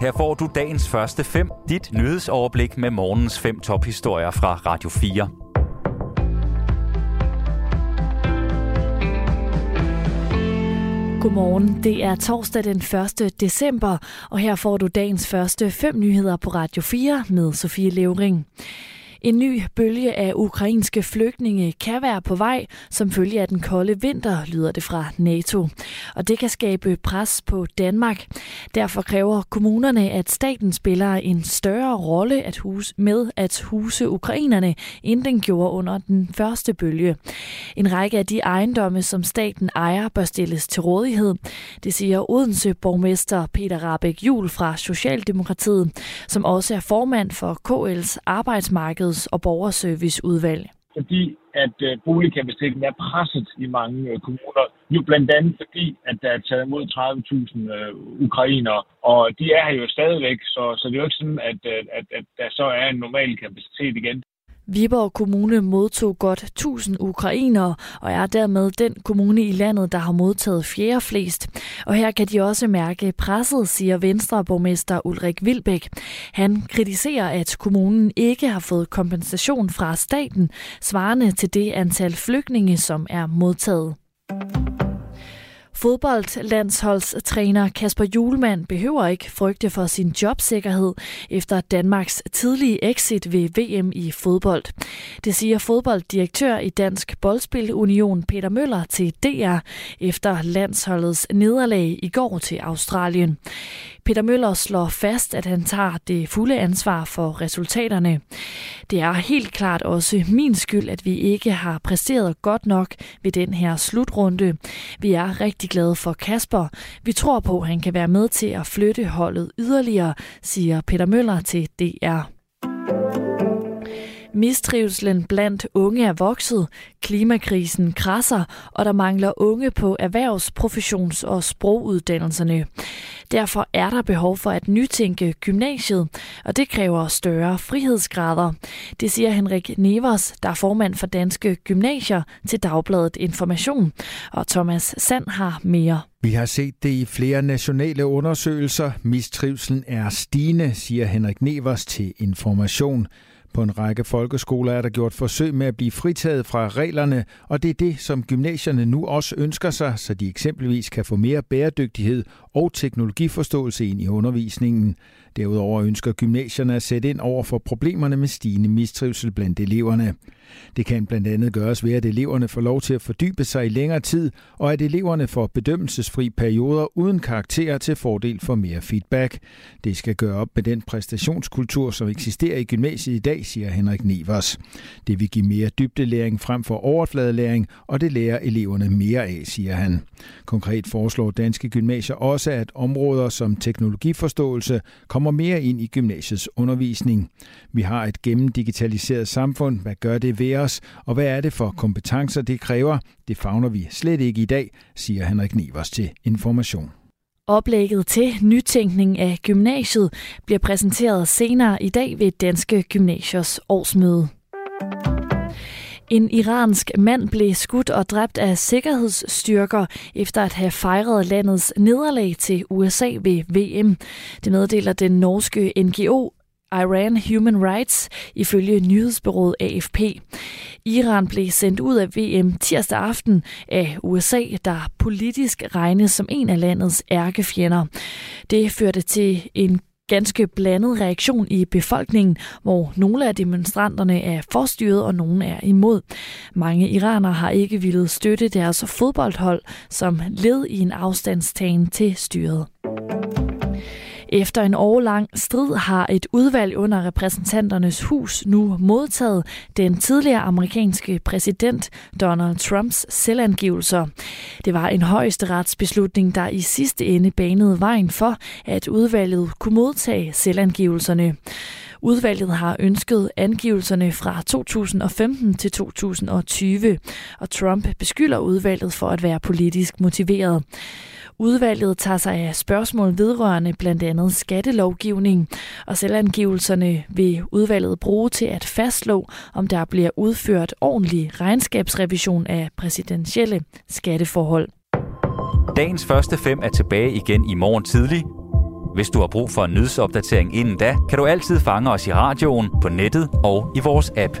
Her får du dagens første fem, dit nyhedsoverblik med morgens fem tophistorier fra Radio 4. Godmorgen. Det er torsdag den 1. december, og her får du dagens første fem nyheder på Radio 4 med Sofie Levering. En ny bølge af ukrainske flygtninge kan være på vej som følge af den kolde vinter, lyder det fra NATO. Og det kan skabe pres på Danmark. Derfor kræver kommunerne, at staten spiller en større rolle at huse, med at huse ukrainerne, end den gjorde under den første bølge. En række af de ejendomme, som staten ejer, bør stilles til rådighed. Det siger Odense borgmester Peter Rabeck Jul fra Socialdemokratiet, som også er formand for KL's arbejdsmarked Sundheds- og Borgerserviceudvalg. Fordi at øh, boligkapaciteten er presset i mange øh, kommuner. Jo blandt andet fordi, at der er taget imod 30.000 øh, ukrainere, og de er her jo stadigvæk, så, så det er jo ikke sådan, at, at, at, at der så er en normal kapacitet igen. Viborg Kommune modtog godt 1000 ukrainere og er dermed den kommune i landet, der har modtaget fjerde flest. Og her kan de også mærke presset, siger Venstreborgmester Ulrik Vilbæk. Han kritiserer, at kommunen ikke har fået kompensation fra staten, svarende til det antal flygtninge, som er modtaget. Fodboldlandsholdstræner Kasper Julemand behøver ikke frygte for sin jobsikkerhed efter Danmarks tidlige exit ved VM i fodbold. Det siger fodbolddirektør i Dansk Boldspil Union Peter Møller til DR efter landsholdets nederlag i går til Australien. Peter Møller slår fast, at han tager det fulde ansvar for resultaterne. Det er helt klart også min skyld, at vi ikke har præsteret godt nok ved den her slutrunde. Vi er rigtig glade for Kasper. Vi tror på, at han kan være med til at flytte holdet yderligere, siger Peter Møller til DR. Mistrivselen blandt unge er vokset, klimakrisen krasser, og der mangler unge på erhvervs-, professions- og sproguddannelserne. Derfor er der behov for at nytænke gymnasiet, og det kræver større frihedsgrader. Det siger Henrik Nevers, der er formand for Danske Gymnasier til Dagbladet Information. Og Thomas Sand har mere. Vi har set det i flere nationale undersøgelser. Mistrivselen er stigende, siger Henrik Nevers til Information. På en række folkeskoler er der gjort forsøg med at blive fritaget fra reglerne, og det er det, som gymnasierne nu også ønsker sig, så de eksempelvis kan få mere bæredygtighed og teknologiforståelse ind i undervisningen. Derudover ønsker gymnasierne at sætte ind over for problemerne med stigende mistrivsel blandt eleverne. Det kan blandt andet gøres ved, at eleverne får lov til at fordybe sig i længere tid, og at eleverne får bedømmelsesfri perioder uden karakterer til fordel for mere feedback. Det skal gøre op med den præstationskultur, som eksisterer i gymnasiet i dag, siger Henrik Nevers. Det vil give mere dybdelæring frem for overfladelæring, og det lærer eleverne mere af, siger han. Konkret foreslår danske gymnasier også, at områder som teknologiforståelse kommer mere ind i gymnasiets undervisning. Vi har et gennemdigitaliseret samfund. Hvad gør det ved os, og hvad er det for kompetencer, det kræver? Det fagner vi slet ikke i dag, siger Henrik Nevers til Information. Oplægget til nytænkning af gymnasiet bliver præsenteret senere i dag ved Danske Gymnasiers årsmøde. En iransk mand blev skudt og dræbt af sikkerhedsstyrker efter at have fejret landets nederlag til USA ved VM. Det meddeler den norske NGO Iran Human Rights ifølge nyhedsbyrået AFP. Iran blev sendt ud af VM tirsdag aften af USA, der politisk regnes som en af landets ærkefjender. Det førte til en ganske blandet reaktion i befolkningen, hvor nogle af demonstranterne er forstyret og nogle er imod. Mange iranere har ikke ville støtte deres fodboldhold som led i en afstandstagen til styret. Efter en årlang strid har et udvalg under repræsentanternes hus nu modtaget den tidligere amerikanske præsident Donald Trumps selvangivelser. Det var en højesteretsbeslutning, der i sidste ende banede vejen for, at udvalget kunne modtage selvangivelserne. Udvalget har ønsket angivelserne fra 2015 til 2020, og Trump beskylder udvalget for at være politisk motiveret. Udvalget tager sig af spørgsmål vedrørende blandt andet skattelovgivning, og selvangivelserne vil udvalget bruge til at fastslå, om der bliver udført ordentlig regnskabsrevision af præsidentielle skatteforhold. Dagens første fem er tilbage igen i morgen tidlig. Hvis du har brug for en nyhedsopdatering inden da, kan du altid fange os i radioen, på nettet og i vores app.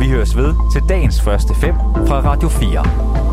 Vi høres ved til dagens første fem fra Radio 4.